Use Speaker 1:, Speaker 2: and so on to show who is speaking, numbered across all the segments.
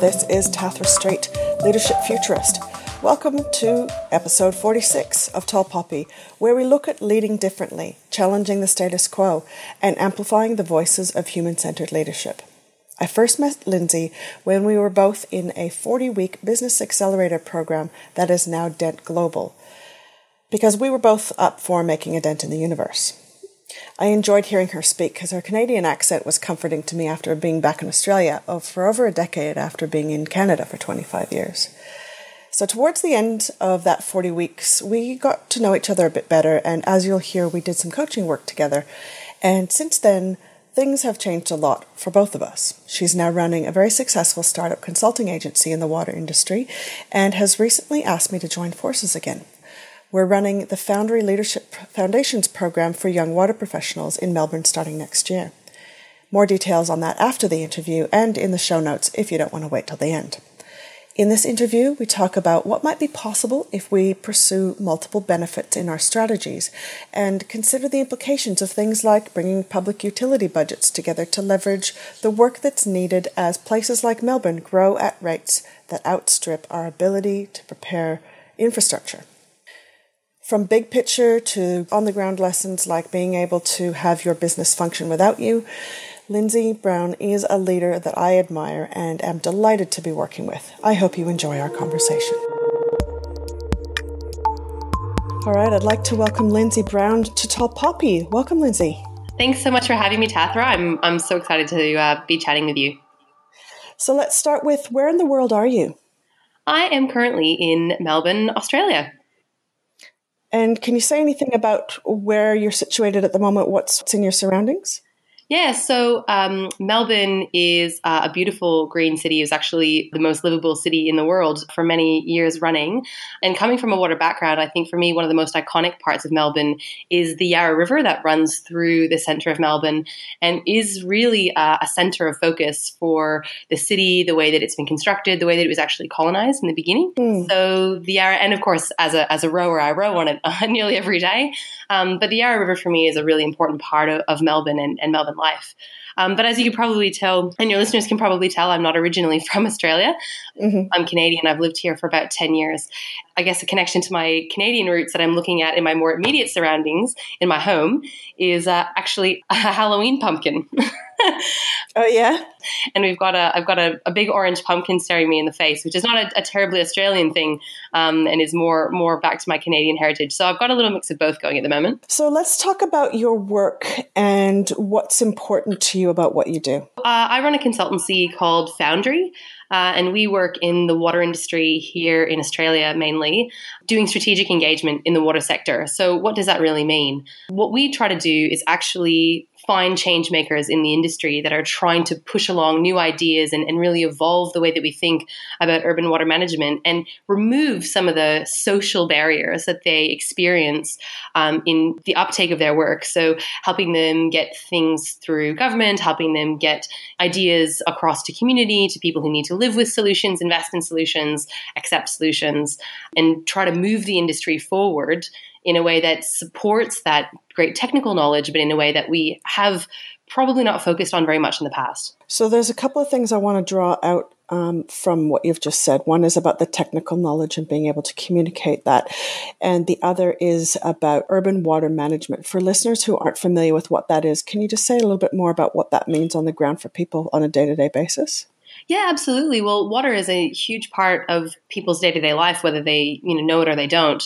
Speaker 1: This is Tathra Street, Leadership Futurist. Welcome to episode 46 of Tall Poppy, where we look at leading differently, challenging the status quo, and amplifying the voices of human centered leadership. I first met Lindsey when we were both in a 40 week business accelerator program that is now Dent Global, because we were both up for making a dent in the universe. I enjoyed hearing her speak because her Canadian accent was comforting to me after being back in Australia for over a decade after being in Canada for 25 years. So, towards the end of that 40 weeks, we got to know each other a bit better, and as you'll hear, we did some coaching work together. And since then, things have changed a lot for both of us. She's now running a very successful startup consulting agency in the water industry and has recently asked me to join forces again. We're running the Foundry Leadership Foundations program for young water professionals in Melbourne starting next year. More details on that after the interview and in the show notes if you don't want to wait till the end. In this interview, we talk about what might be possible if we pursue multiple benefits in our strategies and consider the implications of things like bringing public utility budgets together to leverage the work that's needed as places like Melbourne grow at rates that outstrip our ability to prepare infrastructure. From big picture to on the ground lessons like being able to have your business function without you, Lindsey Brown is a leader that I admire and am delighted to be working with. I hope you enjoy our conversation. All right, I'd like to welcome Lindsey Brown to Tall Poppy. Welcome, Lindsey.
Speaker 2: Thanks so much for having me, Tathra. I'm, I'm so excited to uh, be chatting with you.
Speaker 1: So let's start with where in the world are you?
Speaker 2: I am currently in Melbourne, Australia.
Speaker 1: And can you say anything about where you're situated at the moment? What's in your surroundings?
Speaker 2: Yeah, so um, Melbourne is uh, a beautiful green city. It was actually the most livable city in the world for many years running. And coming from a water background, I think for me, one of the most iconic parts of Melbourne is the Yarra River that runs through the centre of Melbourne and is really uh, a centre of focus for the city, the way that it's been constructed, the way that it was actually colonised in the beginning. Mm. So the Yarra, and of course, as a, as a rower, I row on it nearly every day. Um, but the Yarra River for me is a really important part of, of Melbourne and, and Melbourne life. Um, but as you can probably tell, and your listeners can probably tell, I'm not originally from Australia. Mm-hmm. I'm Canadian. I've lived here for about 10 years. I guess a connection to my Canadian roots that I'm looking at in my more immediate surroundings in my home is uh, actually a Halloween pumpkin.
Speaker 1: oh yeah,
Speaker 2: and we've got a I've got a, a, big orange pumpkin staring me in the face, which is not a, a terribly Australian thing, um, and is more more back to my Canadian heritage. So I've got a little mix of both going at the moment.
Speaker 1: So let's talk about your work and what's important to you about what you do.
Speaker 2: Uh, I run a consultancy called Foundry. Uh, and we work in the water industry here in Australia mainly, doing strategic engagement in the water sector. So, what does that really mean? What we try to do is actually find change makers in the industry that are trying to push along new ideas and, and, really evolve the way that we think about urban water management and remove some of the social barriers that they experience um, in the uptake of their work. So, helping them get things through government, helping them get ideas across to community, to people who need to live with solutions, invest in solutions, accept solutions, and try to move the industry forward in a way that supports that great technical knowledge, but in a way that we have probably not focused on very much in the past.
Speaker 1: So there's a couple of things I want to draw out um, from what you've just said. One is about the technical knowledge and being able to communicate that, and the other is about urban water management. For listeners who aren't familiar with what that is, can you just say a little bit more about what that means on the ground for people on a day to day basis?
Speaker 2: Yeah, absolutely. Well, water is a huge part of people's day to day life, whether they you know know it or they don't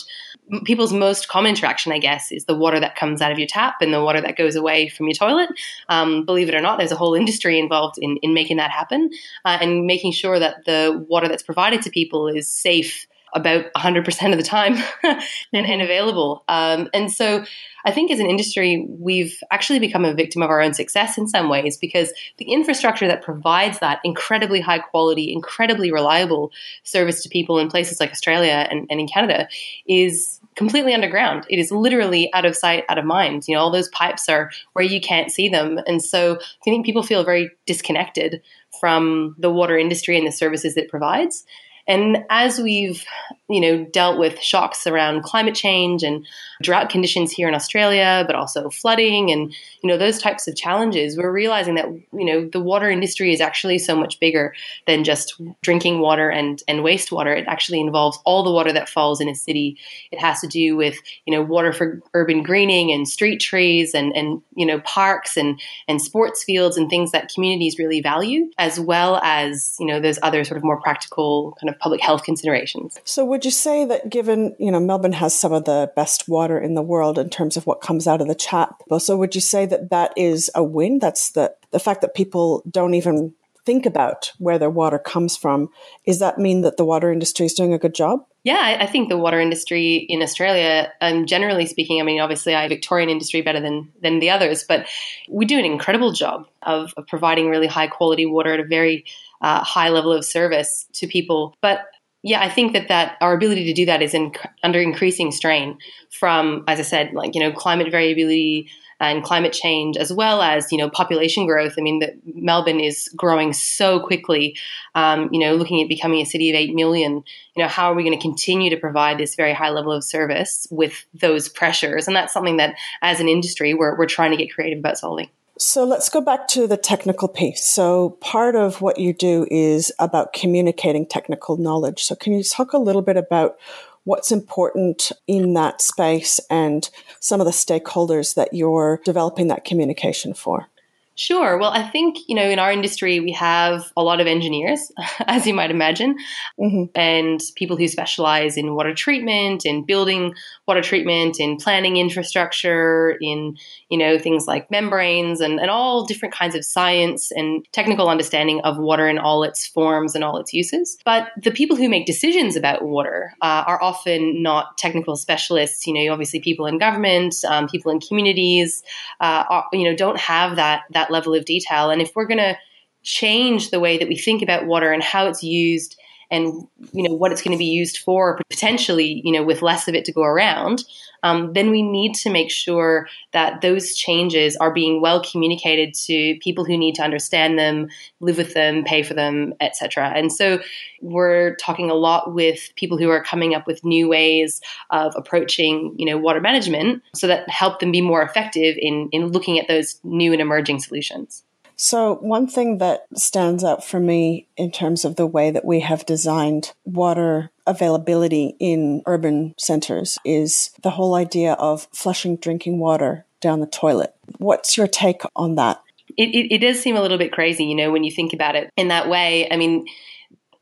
Speaker 2: people's most common interaction, I guess, is the water that comes out of your tap and the water that goes away from your toilet. Um, believe it or not, there's a whole industry involved in, in making that happen uh, and making sure that the water that's provided to people is safe about 100% of the time and, and, available. Um, and so I think as an industry, we've actually become a victim of our own success in some ways because the infrastructure that provides that incredibly high quality, incredibly reliable service to people in places like Australia and, and in Canada is completely underground. It is literally out of sight, out of mind. You know, all those pipes are where you can't see them. And so I think people feel very disconnected from the water industry and the services it provides. And as we've you know, dealt with shocks around climate change and drought conditions here in Australia, but also flooding and, you know, those types of challenges, we're realizing that, you know, the water industry is actually so much bigger than just drinking water and, and wastewater. It actually involves all the water that falls in a city. It has to do with, you know, water for urban greening and street trees and, and you know, parks and, and sports fields and things that communities really value, as well as, you know, those other sort of more practical kind of public health considerations.
Speaker 1: So would you say that given, you know, Melbourne has some of the best water in the world in terms of what comes out of the tap, so would you say that that is a win? That's the, the fact that people don't even think about where their water comes from. Does that mean that the water industry is doing a good job?
Speaker 2: Yeah, I think the water industry in Australia, um, generally speaking, I mean, obviously, I Victorian industry better than than the others, but we do an incredible job of, of providing really high quality water at a very uh, high level of service to people. But yeah, I think that that our ability to do that is in, under increasing strain from, as I said, like you know, climate variability and climate change, as well as you know, population growth. I mean, Melbourne is growing so quickly. Um, you know, looking at becoming a city of eight million. You know, how are we going to continue to provide this very high level of service with those pressures? And that's something that, as an industry, we're we're trying to get creative about solving.
Speaker 1: So let's go back to the technical piece. So part of what you do is about communicating technical knowledge. So can you talk a little bit about what's important in that space and some of the stakeholders that you're developing that communication for?
Speaker 2: Sure. Well, I think, you know, in our industry, we have a lot of engineers, as you might imagine, mm-hmm. and people who specialize in water treatment, in building water treatment, in planning infrastructure, in, you know, things like membranes and, and all different kinds of science and technical understanding of water in all its forms and all its uses. But the people who make decisions about water uh, are often not technical specialists. You know, obviously people in government, um, people in communities, uh, are, you know, don't have that, that that level of detail. And if we're going to change the way that we think about water and how it's used and you know what it's going to be used for potentially you know with less of it to go around um, then we need to make sure that those changes are being well communicated to people who need to understand them live with them pay for them etc and so we're talking a lot with people who are coming up with new ways of approaching you know water management so that help them be more effective in in looking at those new and emerging solutions
Speaker 1: so, one thing that stands out for me in terms of the way that we have designed water availability in urban centers is the whole idea of flushing drinking water down the toilet. What's your take on that?
Speaker 2: It, it, it does seem a little bit crazy, you know, when you think about it in that way. I mean,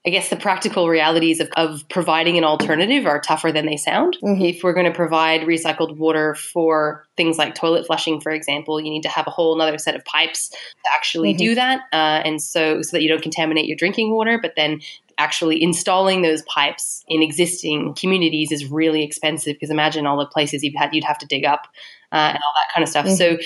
Speaker 2: I guess the practical realities of, of providing an alternative are tougher than they sound. Mm-hmm. If we're going to provide recycled water for things like toilet flushing, for example, you need to have a whole other set of pipes to actually mm-hmm. do that, uh, and so so that you don't contaminate your drinking water. But then actually installing those pipes in existing communities is really expensive because imagine all the places you've had you'd have to dig up uh, and all that kind of stuff. Mm-hmm. So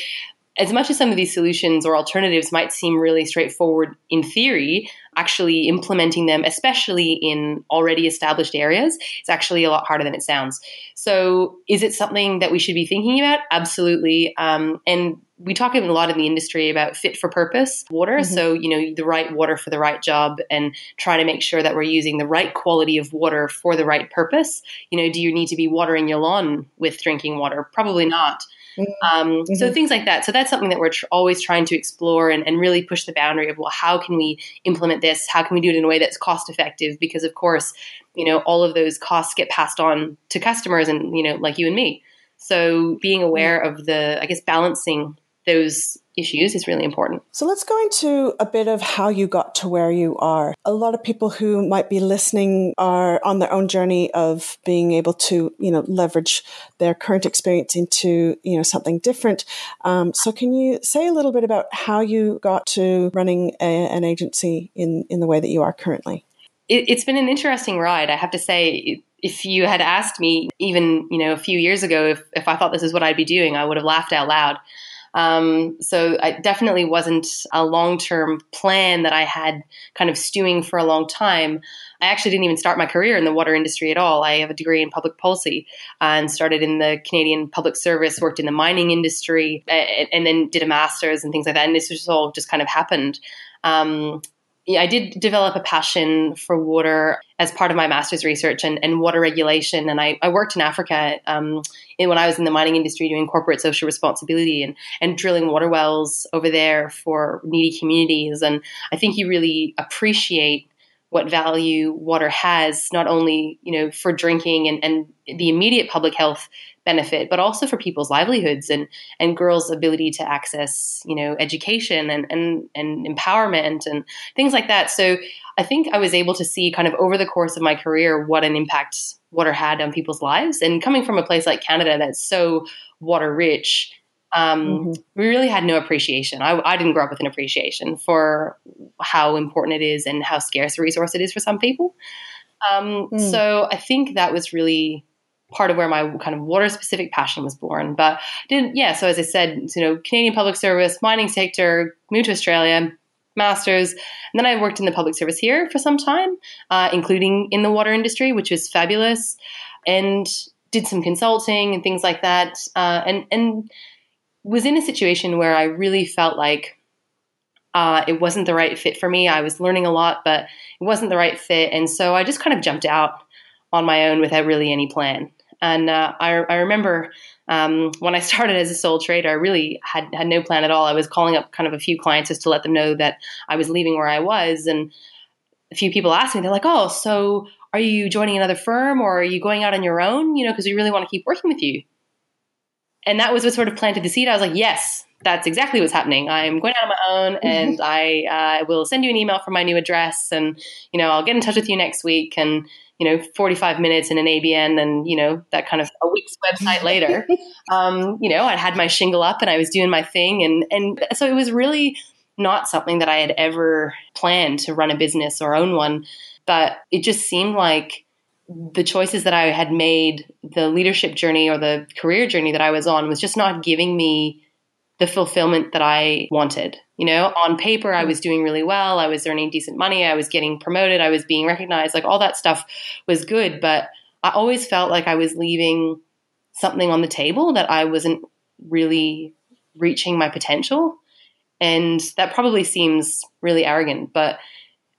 Speaker 2: as much as some of these solutions or alternatives might seem really straightforward in theory, actually implementing them, especially in already established areas, is actually a lot harder than it sounds. So, is it something that we should be thinking about? Absolutely. Um, and we talk a lot in the industry about fit for purpose water. Mm-hmm. So, you know, the right water for the right job and try to make sure that we're using the right quality of water for the right purpose. You know, do you need to be watering your lawn with drinking water? Probably not. Mm-hmm. Um, mm-hmm. So things like that. So that's something that we're tr- always trying to explore and, and, really push the boundary of well, how can we implement this? How can we do it in a way that's cost effective? Because of course, you know, all of those costs get passed on to customers, and you know, like you and me. So being aware of the, I guess, balancing those issues is really important.
Speaker 1: So let's go into a bit of how you got to where you are. A lot of people who might be listening are on their own journey of being able to, you know, leverage their current experience into, you know, something different. Um, so can you say a little bit about how you got to running a, an agency in, in the way that you are currently?
Speaker 2: It, it's been an interesting ride. I have to say, if you had asked me even, you know, a few years ago if, if I thought this is what I'd be doing, I would have laughed out loud. Um, so it definitely wasn't a long term plan that I had kind of stewing for a long time. I actually didn't even start my career in the water industry at all. I have a degree in public policy and started in the Canadian public service, worked in the mining industry, and, and then did a master's and things like that. And this just all just kind of happened. Um, yeah, I did develop a passion for water as part of my master's research and, and water regulation. And I, I worked in Africa um, in, when I was in the mining industry doing corporate social responsibility and, and drilling water wells over there for needy communities. And I think you really appreciate what value water has, not only you know for drinking and, and the immediate public health benefit, but also for people's livelihoods and and girls' ability to access you know education and and and empowerment and things like that. So I think I was able to see kind of over the course of my career what an impact water had on people's lives. And coming from a place like Canada that's so water rich, um, mm-hmm. we really had no appreciation. I, I, didn't grow up with an appreciation for how important it is and how scarce a resource it is for some people. Um, mm. So I think that was really part of where my kind of water specific passion was born. But didn't yeah. So as I said, you know, Canadian public service, mining sector, moved to Australia, masters, and then I worked in the public service here for some time, uh, including in the water industry, which was fabulous, and did some consulting and things like that, uh, and and was in a situation where I really felt like uh, it wasn't the right fit for me. I was learning a lot, but it wasn't the right fit. And so I just kind of jumped out on my own without really any plan. And uh, I, I, remember um, when I started as a sole trader, I really had, had no plan at all. I was calling up kind of a few clients just to let them know that I was leaving where I was. And a few people asked me, they're like, oh, so are you joining another firm or are you going out on your own? You know, because we really want to keep working with you and that was what sort of planted the seed. I was like, yes, that's exactly what's happening. I'm going out on my own, and I uh, will send you an email from my new address, and you know I'll get in touch with you next week, and you know 45 minutes in an ABN, and you know that kind of a week's website later. um, you know I'd had my shingle up, and I was doing my thing, and and so it was really not something that I had ever planned to run a business or own one, but it just seemed like the choices that I had made, the leadership journey or the career journey that I was on was just not giving me the fulfillment that I wanted. You know, on paper, I was doing really well. I was earning decent money. I was getting promoted. I was being recognized. Like all that stuff was good. But I always felt like I was leaving something on the table that I wasn't really reaching my potential. And that probably seems really arrogant, but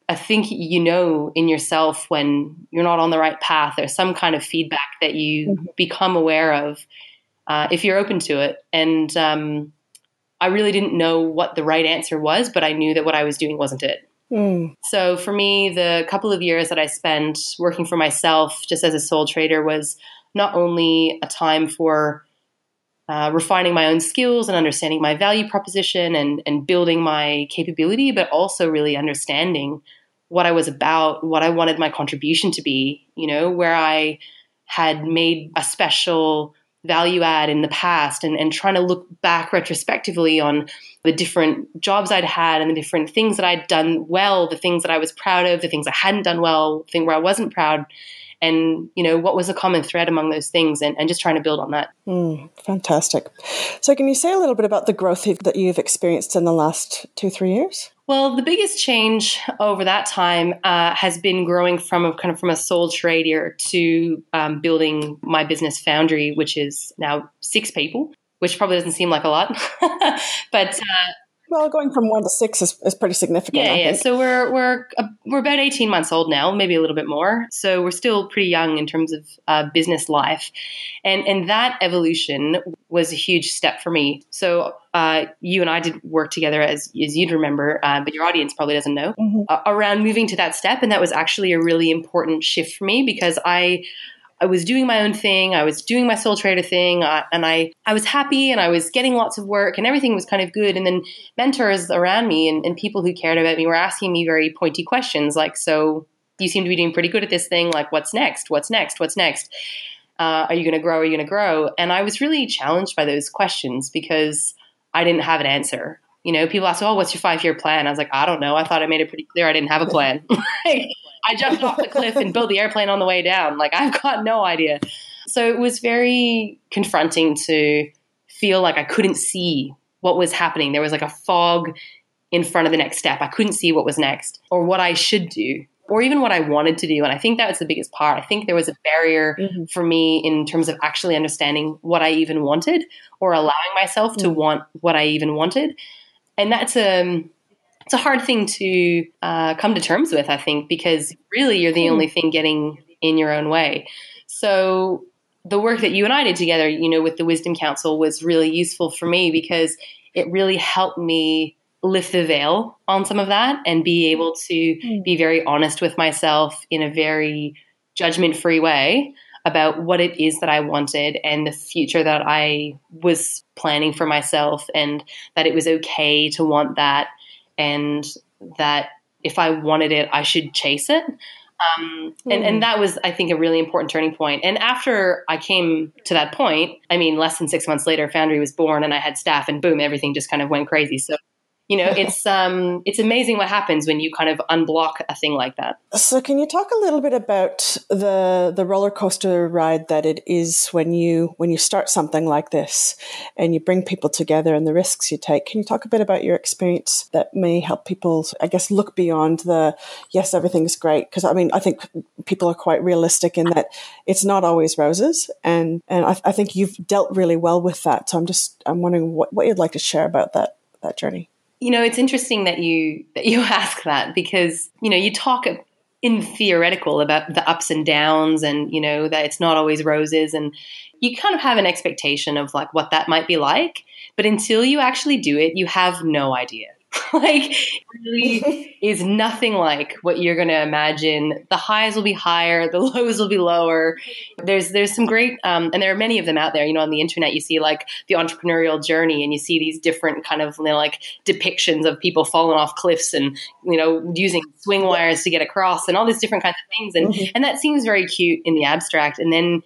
Speaker 2: I think you know in yourself when you're not on the right path. There's some kind of feedback that you mm-hmm. become aware of uh, if you're open to it. And um, I really didn't know what the right answer was, but I knew that what I was doing wasn't it. Mm. So for me, the couple of years that I spent working for myself just as a sole trader was not only a time for uh, refining my own skills and understanding my value proposition and, and building my capability, but also really understanding what I was about, what I wanted my contribution to be, you know, where I had made a special value add in the past and, and trying to look back retrospectively on the different jobs I'd had and the different things that I'd done well, the things that I was proud of, the things I hadn't done well, the thing where I wasn't proud and you know what was a common thread among those things and, and just trying to build on that.
Speaker 1: Mm, fantastic. So can you say a little bit about the growth that you've experienced in the last two three years?
Speaker 2: Well, the biggest change over that time uh, has been growing from a kind of from a sole trader to um, building my business Foundry, which is now six people, which probably doesn't seem like a lot, but uh,
Speaker 1: well, going from one to six is, is pretty significant.
Speaker 2: Yeah, yeah. So we're we're uh, we're about eighteen months old now, maybe a little bit more. So we're still pretty young in terms of uh, business life, and and that evolution was a huge step for me. So uh, you and I did work together, as as you'd remember, uh, but your audience probably doesn't know mm-hmm. around moving to that step, and that was actually a really important shift for me because I I was doing my own thing. I was doing my sole trader thing, uh, and I I was happy, and I was getting lots of work, and everything was kind of good. And then mentors around me and, and people who cared about me were asking me very pointy questions, like, "So you seem to be doing pretty good at this thing. Like, what's next? What's next? What's next? Uh, are you going to grow? Are you going to grow?" And I was really challenged by those questions because I didn't have an answer. You know, people ask, "Oh, what's your five year plan?" I was like, "I don't know. I thought I made it pretty clear I didn't have a plan." I jumped off the cliff and built the airplane on the way down. Like I've got no idea. So it was very confronting to feel like I couldn't see what was happening. There was like a fog in front of the next step. I couldn't see what was next or what I should do or even what I wanted to do. And I think that was the biggest part. I think there was a barrier mm-hmm. for me in terms of actually understanding what I even wanted or allowing myself mm-hmm. to want what I even wanted. And that's um it's a hard thing to uh, come to terms with, I think, because really you're the only thing getting in your own way. So the work that you and I did together, you know, with the Wisdom Council was really useful for me because it really helped me lift the veil on some of that and be able to mm. be very honest with myself in a very judgment free way about what it is that I wanted and the future that I was planning for myself, and that it was okay to want that, and that if I wanted it, I should chase it. Um, and, and hmm. that was, I think, a really important turning point. And after I came to that point, I mean, less than six months later, Foundry was born and I had staff, and boom, everything just kind of went crazy. So you know it's um it's amazing what happens when you kind of unblock a thing like that.
Speaker 1: So can you talk a little bit about the the roller coaster ride that it is when you when you start something like this and you bring people together and the risks you take? Can you talk a bit about your experience that may help people i guess look beyond the yes everything's great because i mean i think people are quite realistic in that it's not always roses and and I, I think you've dealt really well with that. So i'm just i'm wondering what, what you'd like to share about that that journey
Speaker 2: you know, it's interesting that you that you ask that because you know you talk in theoretical about the ups and downs, and you know that it's not always roses, and you kind of have an expectation of like what that might be like, but until you actually do it, you have no idea. like really is nothing like what you're going to imagine. The highs will be higher, the lows will be lower. There's there's some great um, and there are many of them out there. You know, on the internet, you see like the entrepreneurial journey, and you see these different kind of you know, like depictions of people falling off cliffs and you know using swing wires to get across and all these different kinds of things. And mm-hmm. and that seems very cute in the abstract, and then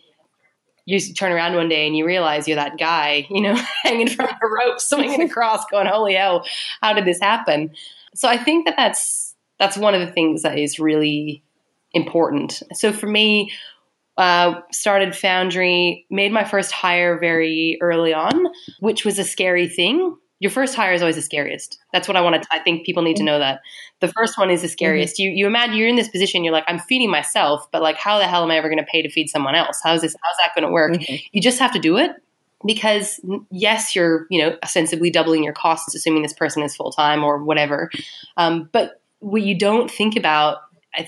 Speaker 2: you turn around one day and you realize you're that guy, you know, hanging from a rope, swinging across, going, "Holy hell, how did this happen?" So I think that that's that's one of the things that is really important. So for me, uh, started Foundry, made my first hire very early on, which was a scary thing your first hire is always the scariest. That's what I want to. I think people need to know that the first one is the scariest. Mm-hmm. You you imagine you're in this position. You're like, I'm feeding myself, but like, how the hell am I ever going to pay to feed someone else? How's this? How's that going to work? Mm-hmm. You just have to do it because yes, you're you know ostensibly doubling your costs, assuming this person is full time or whatever. Um, but what you don't think about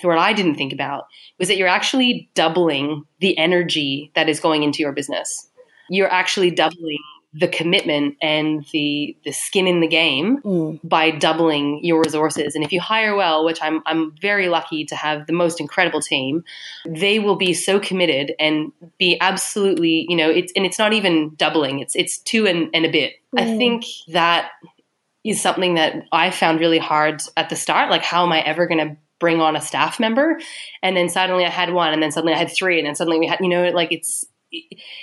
Speaker 2: what I didn't think about was that you're actually doubling the energy that is going into your business. You're actually doubling the commitment and the the skin in the game mm. by doubling your resources. And if you hire well, which I'm I'm very lucky to have the most incredible team, they will be so committed and be absolutely, you know, it's and it's not even doubling, it's it's two and, and a bit. Mm. I think that is something that I found really hard at the start. Like how am I ever gonna bring on a staff member? And then suddenly I had one and then suddenly I had three and then suddenly we had you know, like it's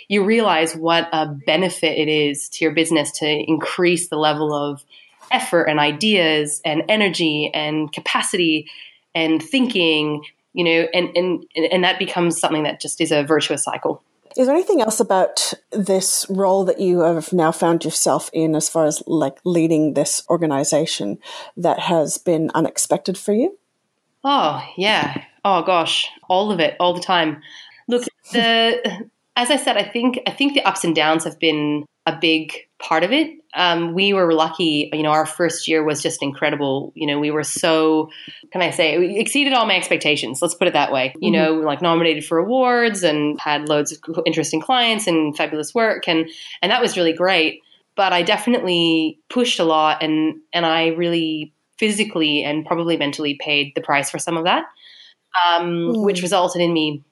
Speaker 2: you realize what a benefit it is to your business to increase the level of effort and ideas and energy and capacity and thinking you know and and and that becomes something that just is a virtuous cycle.
Speaker 1: Is there anything else about this role that you have now found yourself in as far as like leading this organization that has been unexpected for you?
Speaker 2: Oh yeah. Oh gosh. All of it all the time. Look the as I said, I think I think the ups and downs have been a big part of it. Um, we were lucky, you know, our first year was just incredible. You know, we were so, can I say, we exceeded all my expectations. Let's put it that way. You mm-hmm. know, like nominated for awards and had loads of interesting clients and fabulous work, and and that was really great. But I definitely pushed a lot, and and I really physically and probably mentally paid the price for some of that, um, mm. which resulted in me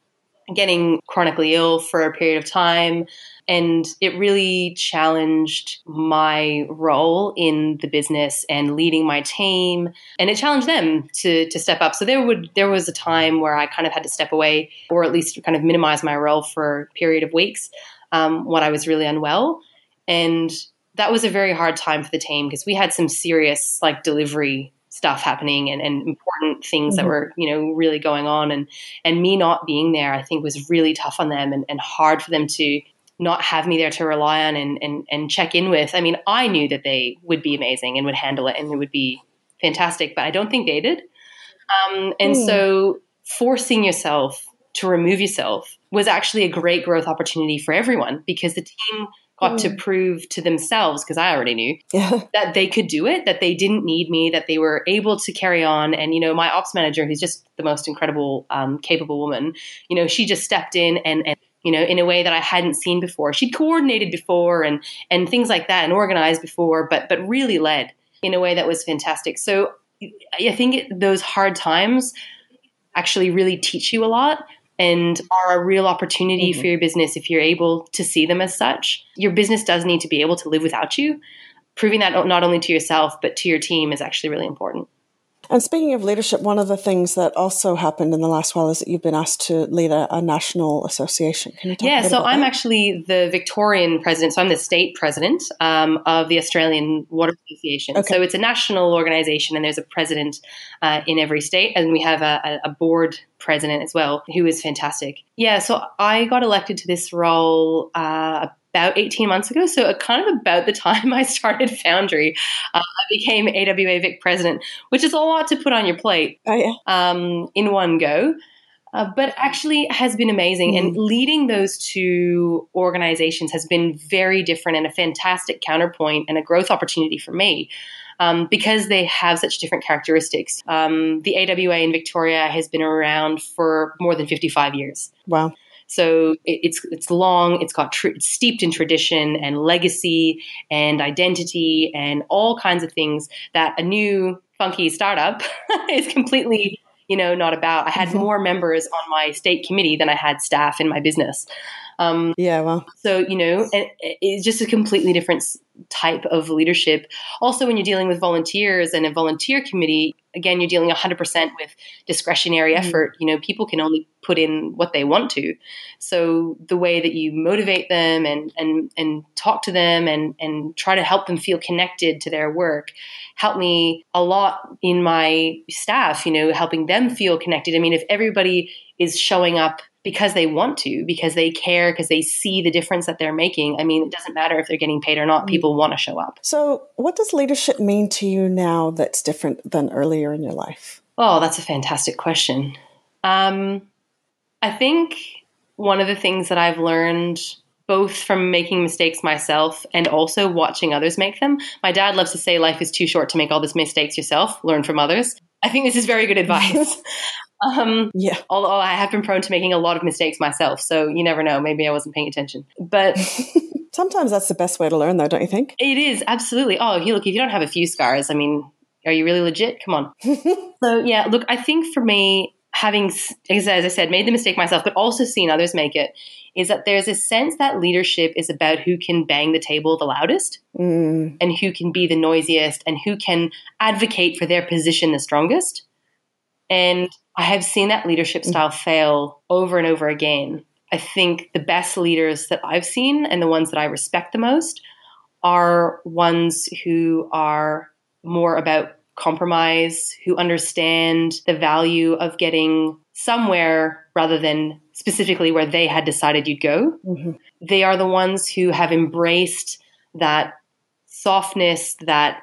Speaker 2: getting chronically ill for a period of time. And it really challenged my role in the business and leading my team. And it challenged them to, to step up. So there would there was a time where I kind of had to step away or at least kind of minimize my role for a period of weeks um, when I was really unwell. And that was a very hard time for the team because we had some serious like delivery stuff happening and, and important things mm-hmm. that were you know really going on and and me not being there i think was really tough on them and, and hard for them to not have me there to rely on and, and and check in with i mean i knew that they would be amazing and would handle it and it would be fantastic but i don't think they did um, and mm. so forcing yourself to remove yourself was actually a great growth opportunity for everyone because the team got mm. to prove to themselves, because I already knew, yeah. that they could do it, that they didn't need me, that they were able to carry on. And, you know, my ops manager, who's just the most incredible, um, capable woman, you know, she just stepped in and, and you know, in a way that I hadn't seen before. She'd coordinated before and and things like that and organized before, but but really led in a way that was fantastic. So I think it, those hard times actually really teach you a lot and are a real opportunity mm-hmm. for your business if you're able to see them as such. Your business does need to be able to live without you. Proving that not only to yourself but to your team is actually really important.
Speaker 1: And speaking of leadership, one of the things that also happened in the last while is that you've been asked to lead a, a national association.
Speaker 2: Can you talk yeah, so I'm
Speaker 1: that?
Speaker 2: actually the Victorian president. So I'm the state president um, of the Australian Water Association. Okay. So it's a national organization, and there's a president uh, in every state, and we have a, a board president as well, who is fantastic. Yeah, so I got elected to this role uh, about 18 months ago. So, kind of about the time I started Foundry, uh, I became AWA Vic president, which is a lot to put on your plate
Speaker 1: oh, yeah.
Speaker 2: um, in one go. Uh, but actually has been amazing. And leading those two organizations has been very different and a fantastic counterpoint and a growth opportunity for me. Um, because they have such different characteristics. Um, the AWA in Victoria has been around for more than 55 years.
Speaker 1: Wow.
Speaker 2: So it, it's it's long. It's got tr- it's steeped in tradition and legacy and identity and all kinds of things that a new funky startup is completely you know not about. I had mm-hmm. more members on my state committee than I had staff in my business.
Speaker 1: Um, yeah, well,
Speaker 2: so you know, it, it's just a completely different type of leadership. Also, when you're dealing with volunteers and a volunteer committee, again, you're dealing 100% with discretionary mm-hmm. effort. You know, people can only put in what they want to. So the way that you motivate them and and and talk to them and and try to help them feel connected to their work helped me a lot in my staff. You know, helping them feel connected. I mean, if everybody is showing up because they want to, because they care, because they see the difference that they're making. I mean, it doesn't matter if they're getting paid or not, mm. people want to show up.
Speaker 1: So, what does leadership mean to you now that's different than earlier in your life?
Speaker 2: Oh, that's a fantastic question. Um, I think one of the things that I've learned both from making mistakes myself and also watching others make them. My dad loves to say life is too short to make all these mistakes yourself, learn from others. I think this is very good advice. Um,
Speaker 1: yeah.
Speaker 2: Although I have been prone to making a lot of mistakes myself, so you never know. Maybe I wasn't paying attention. But
Speaker 1: sometimes that's the best way to learn, though, don't you think?
Speaker 2: It is absolutely. Oh, if you look, if you don't have a few scars, I mean, are you really legit? Come on. so yeah, look, I think for me, having, as I said, made the mistake myself, but also seen others make it, is that there's a sense that leadership is about who can bang the table the loudest
Speaker 1: mm.
Speaker 2: and who can be the noisiest and who can advocate for their position the strongest. And I have seen that leadership mm. style fail over and over again. I think the best leaders that I've seen and the ones that I respect the most are ones who are more about compromise, who understand the value of getting somewhere rather than specifically where they had decided you'd go.
Speaker 1: Mm-hmm.
Speaker 2: They are the ones who have embraced that softness, that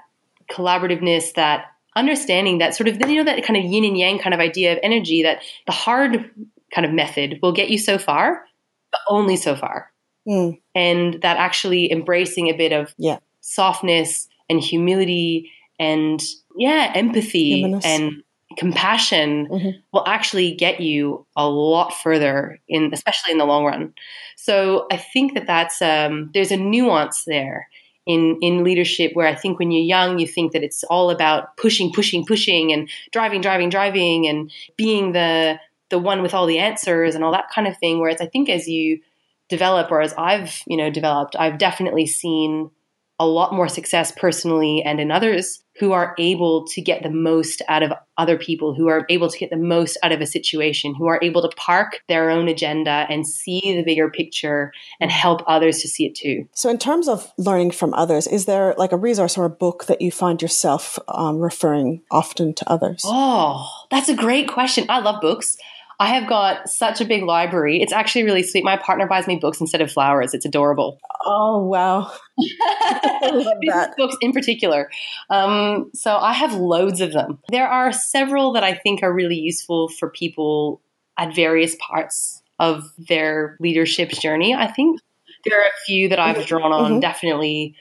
Speaker 2: collaborativeness, that understanding that sort of you know that kind of yin and yang kind of idea of energy that the hard kind of method will get you so far but only so far
Speaker 1: mm.
Speaker 2: and that actually embracing a bit of
Speaker 1: yeah.
Speaker 2: softness and humility and yeah empathy and compassion mm-hmm. will actually get you a lot further in especially in the long run so i think that that's um, there's a nuance there in in leadership where I think when you're young you think that it's all about pushing pushing pushing and driving driving driving and being the the one with all the answers and all that kind of thing. Whereas I think as you develop or as I've you know developed I've definitely seen a lot more success personally and in others who are able to get the most out of other people, who are able to get the most out of a situation, who are able to park their own agenda and see the bigger picture and help others to see it too.
Speaker 1: So, in terms of learning from others, is there like a resource or a book that you find yourself um, referring often to others?
Speaker 2: Oh, that's a great question. I love books. I have got such a big library. It's actually really sweet. My partner buys me books instead of flowers. It's adorable.
Speaker 1: Oh wow!
Speaker 2: books in particular. Um, so I have loads of them. There are several that I think are really useful for people at various parts of their leadership journey. I think there are a few that I've drawn on
Speaker 1: Mhm.
Speaker 2: definitely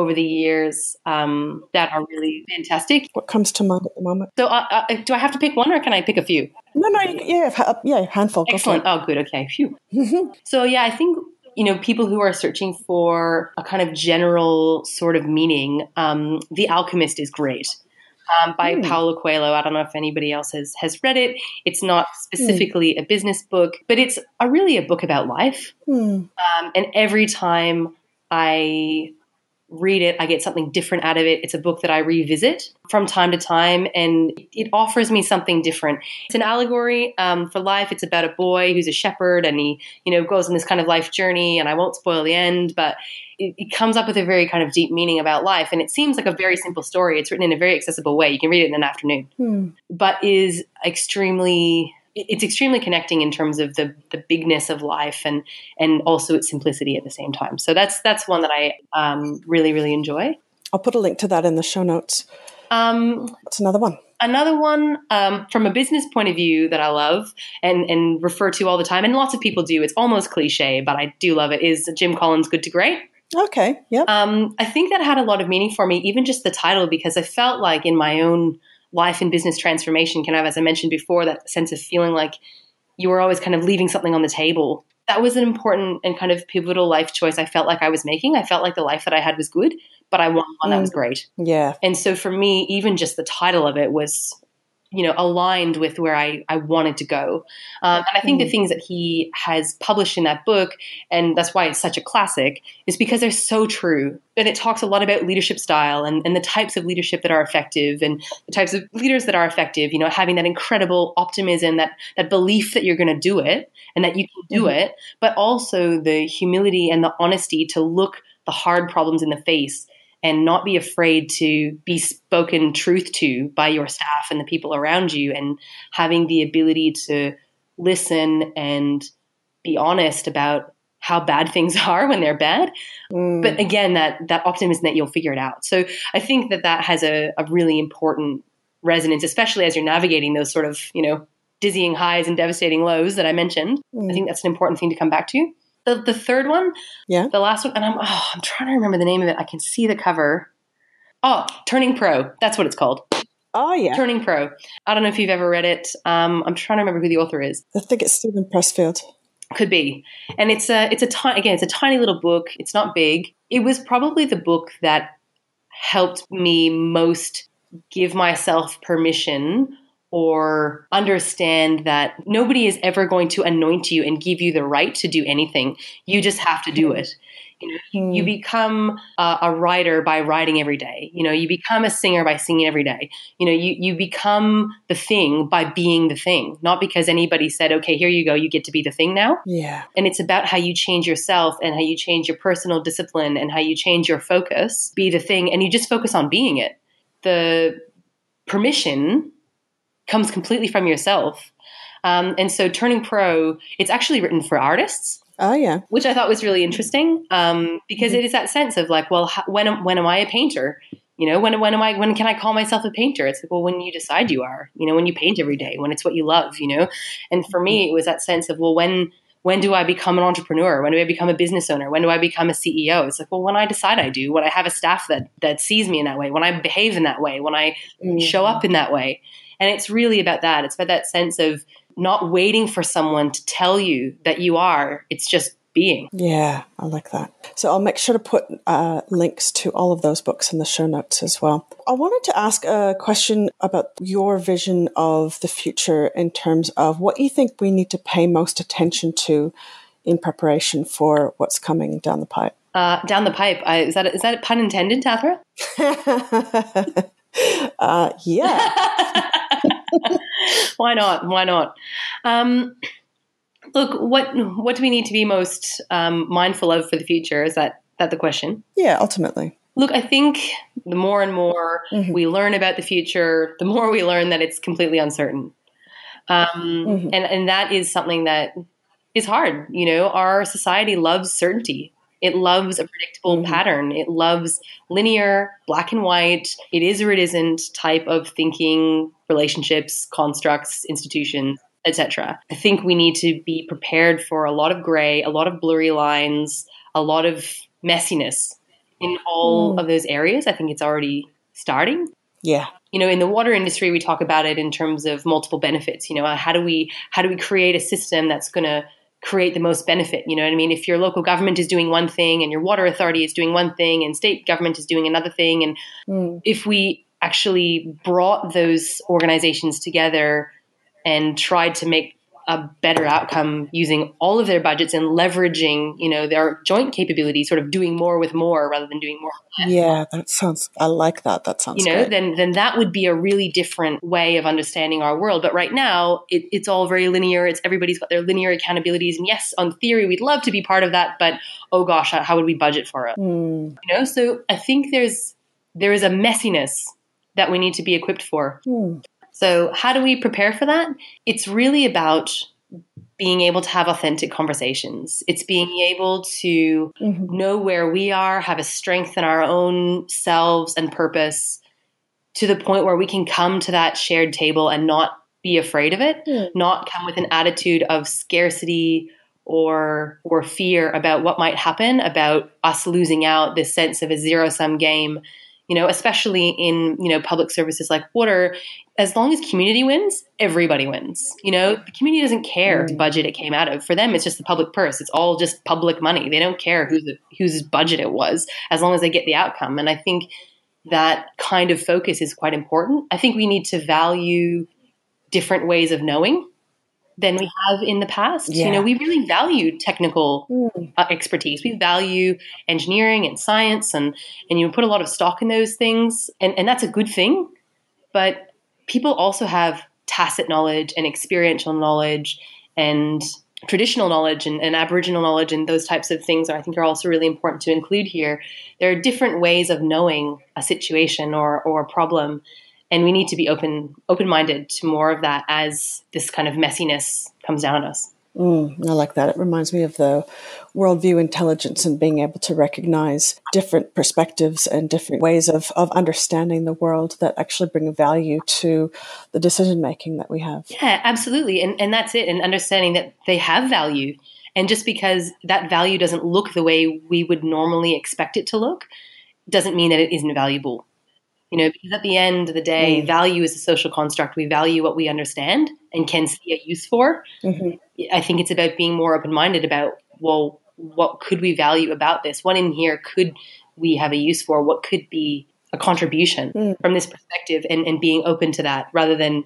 Speaker 2: over the years um, that are really fantastic.
Speaker 1: What comes to mind at the moment?
Speaker 2: So, uh, uh, do I have to pick one, or can I pick a few?
Speaker 1: No, no, yeah, ha- yeah, handful.
Speaker 2: Excellent. Oh, good. Okay. Phew.
Speaker 1: Mhm.
Speaker 2: So, yeah, I think you know people who are searching for a kind of general sort of meaning. Um, the Alchemist is great. Um, by
Speaker 1: Hmm.
Speaker 2: Paulo Coelho. I don't know if anybody else has has read it. It's not specifically a business book, but it's a, really a book about life.
Speaker 1: Hmm.
Speaker 2: Um, and every time I read it, I get something different out of it. It's a book that I revisit from time to time, and it offers me something different. It's an allegory um, for life. It's about a boy who's a shepherd, and he, you know, goes on this kind of life journey. And I won't spoil the end, but it, it comes up with a very kind of deep meaning about life. And it seems like a very simple story. It's written in a very accessible way. You can read it in an afternoon
Speaker 1: Hmm.
Speaker 2: but is extremely it's extremely connecting in terms of the the bigness of life and and also its simplicity at the same time. So that's that's one that I um, really really enjoy.
Speaker 1: I'll put a link to that in the show notes.
Speaker 2: Um,
Speaker 1: What's another one?
Speaker 2: another one um, from a business point of view that I love and and refer to all the time, and lots of people do. It's almost cliche, but I do love it. Is Jim Collins' Good to Great?
Speaker 1: Okay, yeah.
Speaker 2: Um, I think that had a lot of meaning for me, even just the title, because I felt like in my own life and business transformation, can have, as I mentioned before, that sense of feeling like you were always kind of leaving something on the table. That was an important and kind of pivotal life choice I felt like I was making. I felt like the life that I had was good, but I wanted one that was mm. great.
Speaker 1: Yeah.
Speaker 2: And so for me, even just the title of it was, you know, aligned with where I, I wanted to go. Um, and I think the
Speaker 1: Mm.
Speaker 2: things that he has published in that book, and that's why it's such a classic, is because they're so true. And it talks a lot about leadership style and, and the types of leadership that are effective and the types of leaders that are effective, you know, having that incredible optimism, that, that belief that you're going to do it and that you can do
Speaker 1: Mhm.
Speaker 2: it, but also the humility and the honesty to look the hard problems in the face and not be afraid to be spoken truth to by your staff and the people around you and having the ability to listen and be honest about how bad things are when they're bad
Speaker 1: Mm.
Speaker 2: but again that that optimism that you'll figure it out so i think that that has a, a really important resonance especially as you're navigating those sort of you know dizzying highs and devastating lows that i mentioned i
Speaker 1: Mm.
Speaker 2: think that's an important thing to come back to the, the third one
Speaker 1: Yeah.
Speaker 2: the last one and i'm oh, i'm trying to remember the name of it. I can see the cover. Oh turning pro. That's what it's called.
Speaker 1: Oh, yeah.
Speaker 2: turning pro. I don't know if you've ever read it. Um, i'm trying to remember who the author is.
Speaker 1: I think it's Steven Pressfield.
Speaker 2: could be. And it's a it's a tiny again it's a tiny little book. It's not big. It was probably the book that helped me most give myself permission or understand that nobody is ever going to anoint you and give you the right to do anything. You just have to do hmm. it. You know you hmm. become a, a writer by writing every day. You know you become a singer by singing every day. You know you, you become the thing by being the thing not because anybody said okay here you go you get to be the thing now.
Speaker 1: Yeah.
Speaker 2: and it's about how you change yourself and how you change your personal discipline and how you change your focus be the thing and you just focus on being it. The permission comes completely from yourself um, and so turning pro it's actually written for artists
Speaker 1: Oh, yeah.
Speaker 2: which I thought was really interesting um, because it is that sense of like, well, how, when am, when am I a painter? You know, when when am I? When can I call myself a painter? It's like, well, when you decide you are. You know, when you paint every day, when it's what you love. You know, and for me, it was that sense of well, when when do I become an entrepreneur? When do I become a business owner? When do I become a CEO? It's like, well, when I decide I do, when I have a staff that that sees me in that way, when I behave in that way, when I
Speaker 1: Mm.
Speaker 2: show up in that way. And it's really about that. It's about that sense of not waiting for someone to tell you that you are. It's just being.
Speaker 1: Yeah, I like that. So I'll make sure to put uh, links to all of those books in the show notes as well. I wanted to ask a question about your vision of the future in terms of what you think we need to pay most attention to in preparation for what's coming down the pipe.
Speaker 2: Uh, down the pipe. I, is that is that a pun intended, Tathra?
Speaker 1: uh, yeah.
Speaker 2: Why not? Why not? Um, look, what what do we need to be most um, mindful of for the future? Is that that the question?
Speaker 1: Yeah, ultimately.
Speaker 2: Look, I think the more and more
Speaker 1: Mhm.
Speaker 2: we learn about the future, the more we learn that it's completely uncertain, um,
Speaker 1: Mhm.
Speaker 2: and and that is something that is hard. You know, our society loves certainty. It loves a predictable
Speaker 1: Mhm.
Speaker 2: pattern. It loves linear, black and white. It is or it isn't type of thinking, relationships, constructs, institutions, etc. I think we need to be prepared for a lot of gray, a lot of blurry lines, a lot of messiness in all
Speaker 1: Mm.
Speaker 2: of those areas. I think it's already starting.
Speaker 1: Yeah.
Speaker 2: You know, in the water industry, we talk about it in terms of multiple benefits. You know, how do we how do we create a system that's going to create the most benefit? You know what I mean? If your local government is doing one thing and your water authority is doing one thing and state government is doing another thing, and
Speaker 1: Mm.
Speaker 2: if we actually brought those organizations together and tried to make a better outcome using all of their budgets and leveraging, you know, their joint capabilities, sort of doing more with more rather than doing more
Speaker 1: Yeah, that sounds. I like that. That sounds.
Speaker 2: you know,
Speaker 1: great.
Speaker 2: then then that would be a really different way of understanding our world. But right now, it, it's all very linear. It's everybody's got their linear accountabilities, and yes, on theory, we'd love to be part of that, but oh gosh, how would we budget for it?
Speaker 1: Mm.
Speaker 2: You know, so I think there's there is a messiness that we need to be equipped for.
Speaker 1: Mm.
Speaker 2: So how do we prepare for that? It's really about being able to have authentic conversations. It's being able to
Speaker 1: Mhm.
Speaker 2: know where we are, have a strength in our own selves and purpose to the point where we can come to that shared table and not be afraid of it,
Speaker 1: Yeah.
Speaker 2: not come with an attitude of scarcity or or fear about what might happen, about us losing out, this sense of a zero sum game. You know, especially in you know public services like water, as long as community wins, everybody wins. You know, the community doesn't care
Speaker 1: Mm.
Speaker 2: budget it came out of. For them, it's just the public purse. It's all just public money. They don't care whose whose budget it was, as long as they get the outcome. And I think that kind of focus is quite important. I think we need to value different ways of knowing than we have in the past.
Speaker 1: Yeah.
Speaker 2: You know, we really value technical
Speaker 1: Mm.
Speaker 2: uh, expertise. We value engineering and science, and and you put a lot of stock in those things, and and that's a good thing. But people also have tacit knowledge and experiential knowledge and traditional knowledge and, and aboriginal knowledge and those types of things are, i think are also really important to include here there are different ways of knowing a situation or, or a problem and we need to be open open-minded to more of that as this kind of messiness comes down on us
Speaker 1: Mm, I like that. It reminds me of the worldview intelligence and being able to recognize different perspectives and different ways of, of understanding the world that actually bring value to the decision making that we have.
Speaker 2: Yeah, absolutely. And and that's it. And understanding that they have value. And just because that value doesn't look the way we would normally expect it to look, doesn't mean that it isn't valuable. You know, because at the end of the day,
Speaker 1: Mm.
Speaker 2: value is a social construct. We value what we understand and can see a use for.
Speaker 1: hmm
Speaker 2: I think it's about being more open minded about, well, what could we value about this? What in here could we have a use for? What could be a contribution
Speaker 1: Mm.
Speaker 2: from this perspective and, and being open to that rather than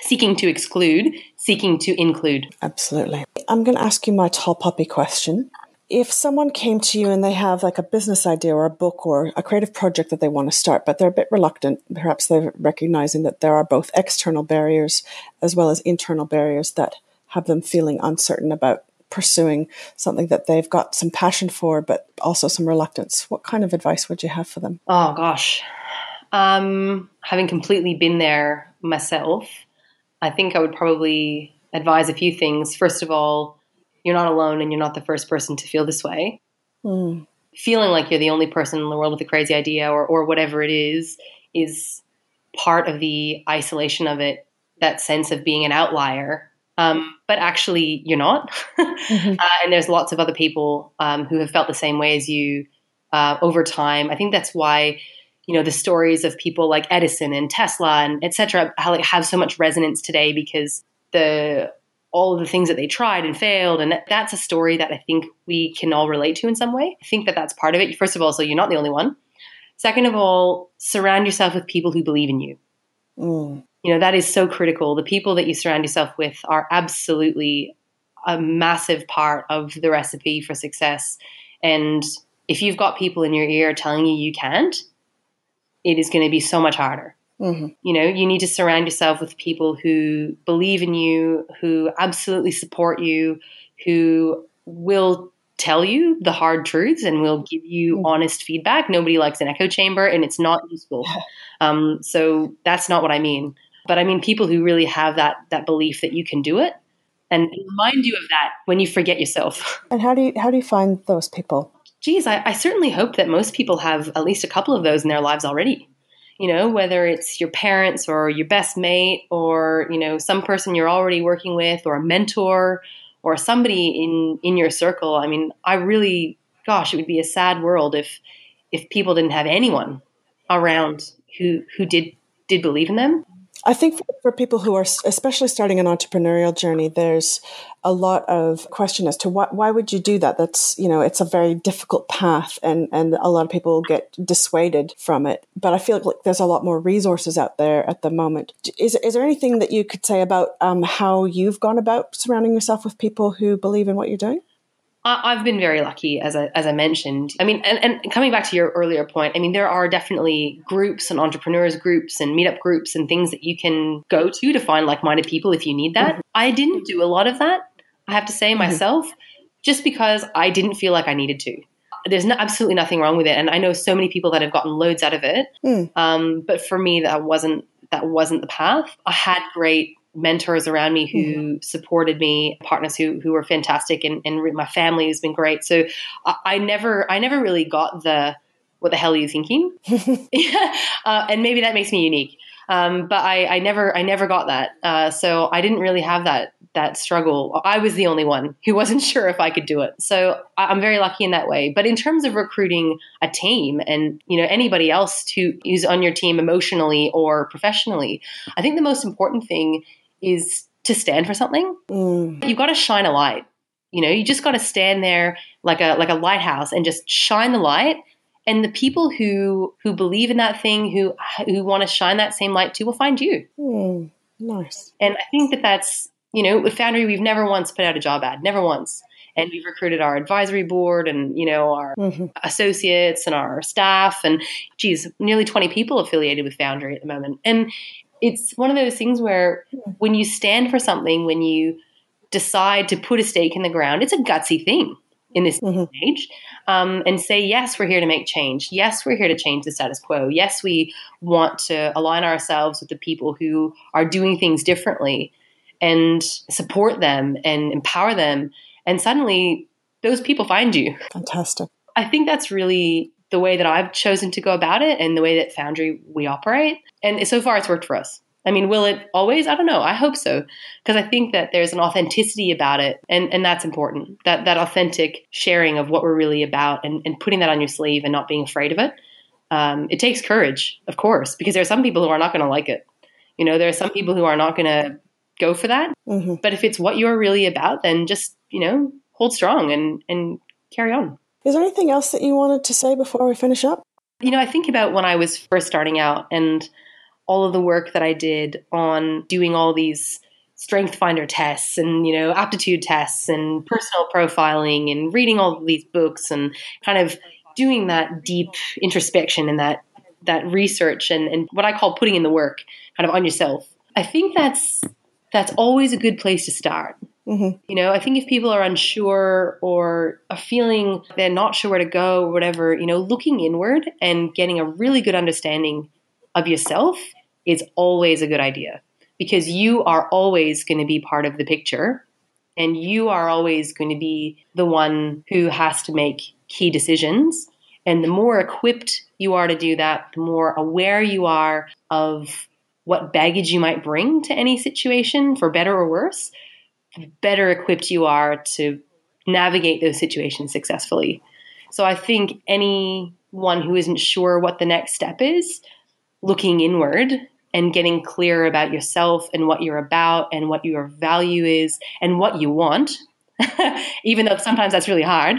Speaker 2: seeking to exclude, seeking to include.
Speaker 1: Absolutely. I'm going to ask you my tall poppy question. If someone came to you and they have like a business idea or a book or a creative project that they want to start, but they're a bit reluctant, perhaps they're recognizing that there are both external barriers as well as internal barriers that have them feeling uncertain about pursuing something that they've got some passion for, but also some reluctance. What kind of advice would you have for them?
Speaker 2: Oh gosh. Um, having completely been there myself, I think I would probably advise a few things. First of all, you're not alone and you're not the first person to feel this way.
Speaker 1: Mm,
Speaker 2: Feeling like you're the only person in the world with a crazy idea or, or whatever it is, is part of the isolation of it, that sense of being an outlier. Um, but actually, you're not.
Speaker 1: Mhm.
Speaker 2: Uh, and there's lots of other people um, who have felt the same way as you uh, over time. I think that's why you know the stories of people like Edison and Tesla and etc. How like have so much resonance today because the all of the things that they tried and failed, and that, that's a story that I think we can all relate to in some way. I think that that's part of it. First of all, so you're not the only one. Second of all, surround yourself with people who believe in you
Speaker 1: mm,
Speaker 2: you know that is so critical the people that you surround yourself with are absolutely a massive part of the recipe for success and if you've got people in your ear telling you you can't it is going to be so much harder
Speaker 1: mhm.
Speaker 2: you know you need to surround yourself with people who believe in you who absolutely support you who will tell you the hard truths and will give you
Speaker 1: Mm.
Speaker 2: honest feedback nobody likes an echo chamber and it's not useful um, so that's not what i mean but i mean people who really have that that belief that you can do it and remind you of that when you forget yourself
Speaker 1: And how do you how do you find those people?
Speaker 2: geez, I, I certainly hope that most people have at least a couple of those in their lives already. You know, whether it's your parents or your best mate or, you know, some person you're already working with or a mentor or somebody in, in your circle. I mean, I really gosh, it would be a sad world if if people didn't have anyone around who who did did believe in them.
Speaker 1: I think for, people who are especially starting an entrepreneurial journey, there's a lot of question as to why, why would you do that? That's, you know, it's a very difficult path and, and a lot of people get dissuaded from it. But I feel like there's a lot more resources out there at the moment. Is, is there anything that you could say about um, how you've gone about surrounding yourself with people who believe in what you're doing?
Speaker 2: I've been very lucky, as I, as I mentioned. I mean, and, and coming back to your earlier point, I mean, there are definitely groups and entrepreneurs groups and meetup groups and things that you can go to to find like minded people if you need that. Mm-hmm. I didn't do a lot of that, I have to say mm-hmm. myself, just because I didn't feel like I needed to. There's no, absolutely nothing wrong with it, and I know so many people that have gotten loads out of it. Mm. Um, but for me, that wasn't that wasn't the path. I had great mentors around me who mm-hmm. supported me, partners who who were fantastic, and, and my family has been great. So I, I, never I never really got the what the hell are you thinking? uh, and maybe that makes me unique. Um, but I, I, never I never got that. Uh, so I didn't really have that that struggle. I was the only one who wasn't sure if I could do it. So I'm very lucky in that way. But in terms of recruiting a team and you know anybody else to use on your team emotionally or professionally, I think the most important thing is to stand for something. Mm. You've got to shine a light. You know, you just got to stand there like a like a lighthouse and just shine the light. And the people who who believe in that thing, who who want to shine that same light too, will find you.
Speaker 1: Mm. Nice.
Speaker 2: And I think that that's you know with Foundry, we've never once put out a job ad, never once. And we've recruited our advisory board and you know our mm-hmm. associates and our staff and geez, nearly twenty people affiliated with Foundry at the moment. And it's one of those things where when you stand for something, when you decide to put a stake in the ground, it's a gutsy thing in this mm-hmm. age um, and say, yes, we're here to make change. Yes, we're here to change the status quo. Yes, we want to align ourselves with the people who are doing things differently and support them and empower them. And suddenly, those people find you.
Speaker 1: Fantastic.
Speaker 2: I think that's really the way that I've chosen to go about it and the way that Foundry we operate. And so far, it's worked for us. I mean, will it always? I don't know. I hope so because I think that there's an authenticity about it, and, and that's important. That that authentic sharing of what we're really about, and, and putting that on your sleeve, and not being afraid of it. Um, it takes courage, of course, because there are some people who are not going to like it. You know, there are some people who are not going to go for that. Mm-hmm. But if it's what you're really about, then just you know hold strong and and carry on.
Speaker 1: Is there anything else that you wanted to say before we finish up?
Speaker 2: You know, I think about when I was first starting out and all of the work that I did on doing all these strength finder tests and you know aptitude tests and personal profiling and reading all of these books and kind of doing that deep introspection and that that research and, and what I call putting in the work kind of on yourself. I think that's that's always a good place to start. Mm-hmm. You know, I think if people are unsure or are feeling they're not sure where to go or whatever, you know, looking inward and getting a really good understanding of yourself is always a good idea because you are always going to be part of the picture and you are always going to be the one who has to make key decisions. And the more equipped you are to do that, the more aware you are of what baggage you might bring to any situation, for better or worse, better equipped you are to navigate those situations successfully. So I think anyone who isn't sure what the next step is, looking inward and getting clear about yourself and what you're about and what your value is and what you want, even though sometimes that's really hard,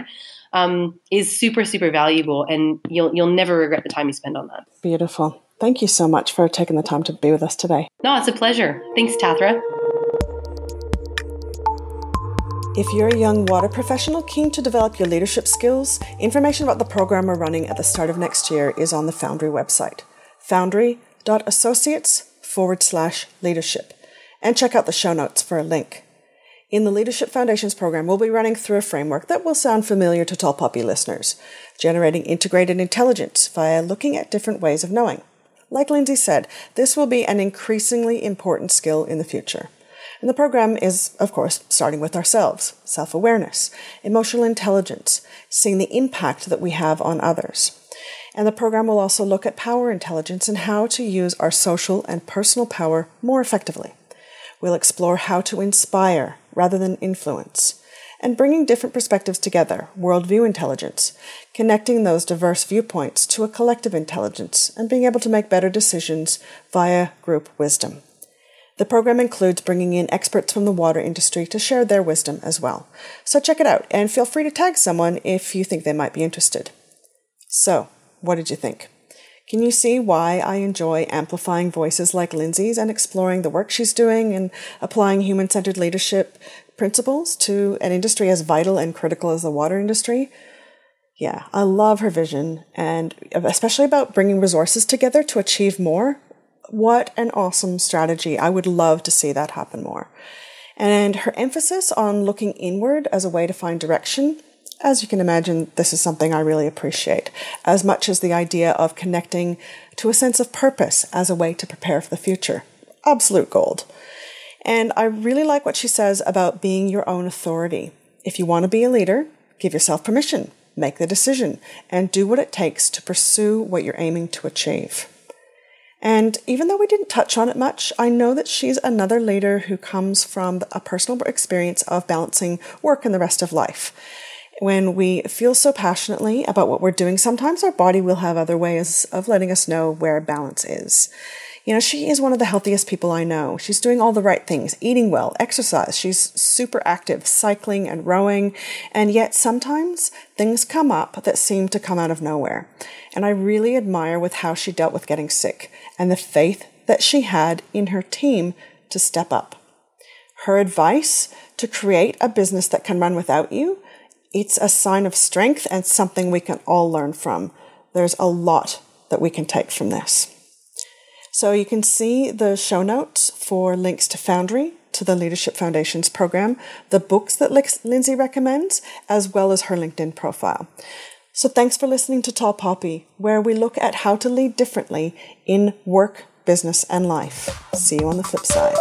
Speaker 2: um, is super super valuable, and you'll you'll never regret the time you spend on that.
Speaker 1: Beautiful. Thank you so much for taking the time to be with us today.
Speaker 2: No, it's a pleasure. Thanks, Tathra.
Speaker 1: If you're a young water professional keen to develop your leadership skills, information about the program we're running at the start of next year is on the Foundry website, foundry.associates forward slash leadership, and check out the show notes for a link. In the Leadership Foundations program, we'll be running through a framework that will sound familiar to Tall Poppy listeners, generating integrated intelligence via looking at different ways of knowing. Like Lindsey said, this will be an increasingly important skill in the future. And the program is, of course, starting with ourselves self awareness, emotional intelligence, seeing the impact that we have on others. And the program will also look at power intelligence and how to use our social and personal power more effectively. We'll explore how to inspire rather than influence, and bringing different perspectives together, worldview intelligence, connecting those diverse viewpoints to a collective intelligence, and being able to make better decisions via group wisdom. The program includes bringing in experts from the water industry to share their wisdom as well. So check it out and feel free to tag someone if you think they might be interested. So, what did you think? Can you see why I enjoy amplifying voices like Lindsey's and exploring the work she's doing and applying human centered leadership principles to an industry as vital and critical as the water industry? Yeah, I love her vision and especially about bringing resources together to achieve more what an awesome strategy. I would love to see that happen more. And her emphasis on looking inward as a way to find direction, as you can imagine, this is something I really appreciate, as much as the idea of connecting to a sense of purpose as a way to prepare for the future. Absolute gold. And I really like what she says about being your own authority. If you want to be a leader, give yourself permission, make the decision, and do what it takes to pursue what you're aiming to achieve. And even though we didn't touch on it much, I know that she's another leader who comes from a personal experience of balancing work and the rest of life. When we feel so passionately about what we're doing, sometimes our body will have other ways of letting us know where balance is. You know, she is one of the healthiest people I know. She's doing all the right things, eating well, exercise. She's super active, cycling and rowing. And yet sometimes things come up that seem to come out of nowhere. And I really admire with how she dealt with getting sick and the faith that she had in her team to step up. Her advice to create a business that can run without you, it's a sign of strength and something we can all learn from. There's a lot that we can take from this. So you can see the show notes for links to Foundry, to the Leadership Foundations program, the books that Lindsey recommends, as well as her LinkedIn profile. So thanks for listening to Tall Poppy, where we look at how to lead differently in work, business, and life. See you on the flip side.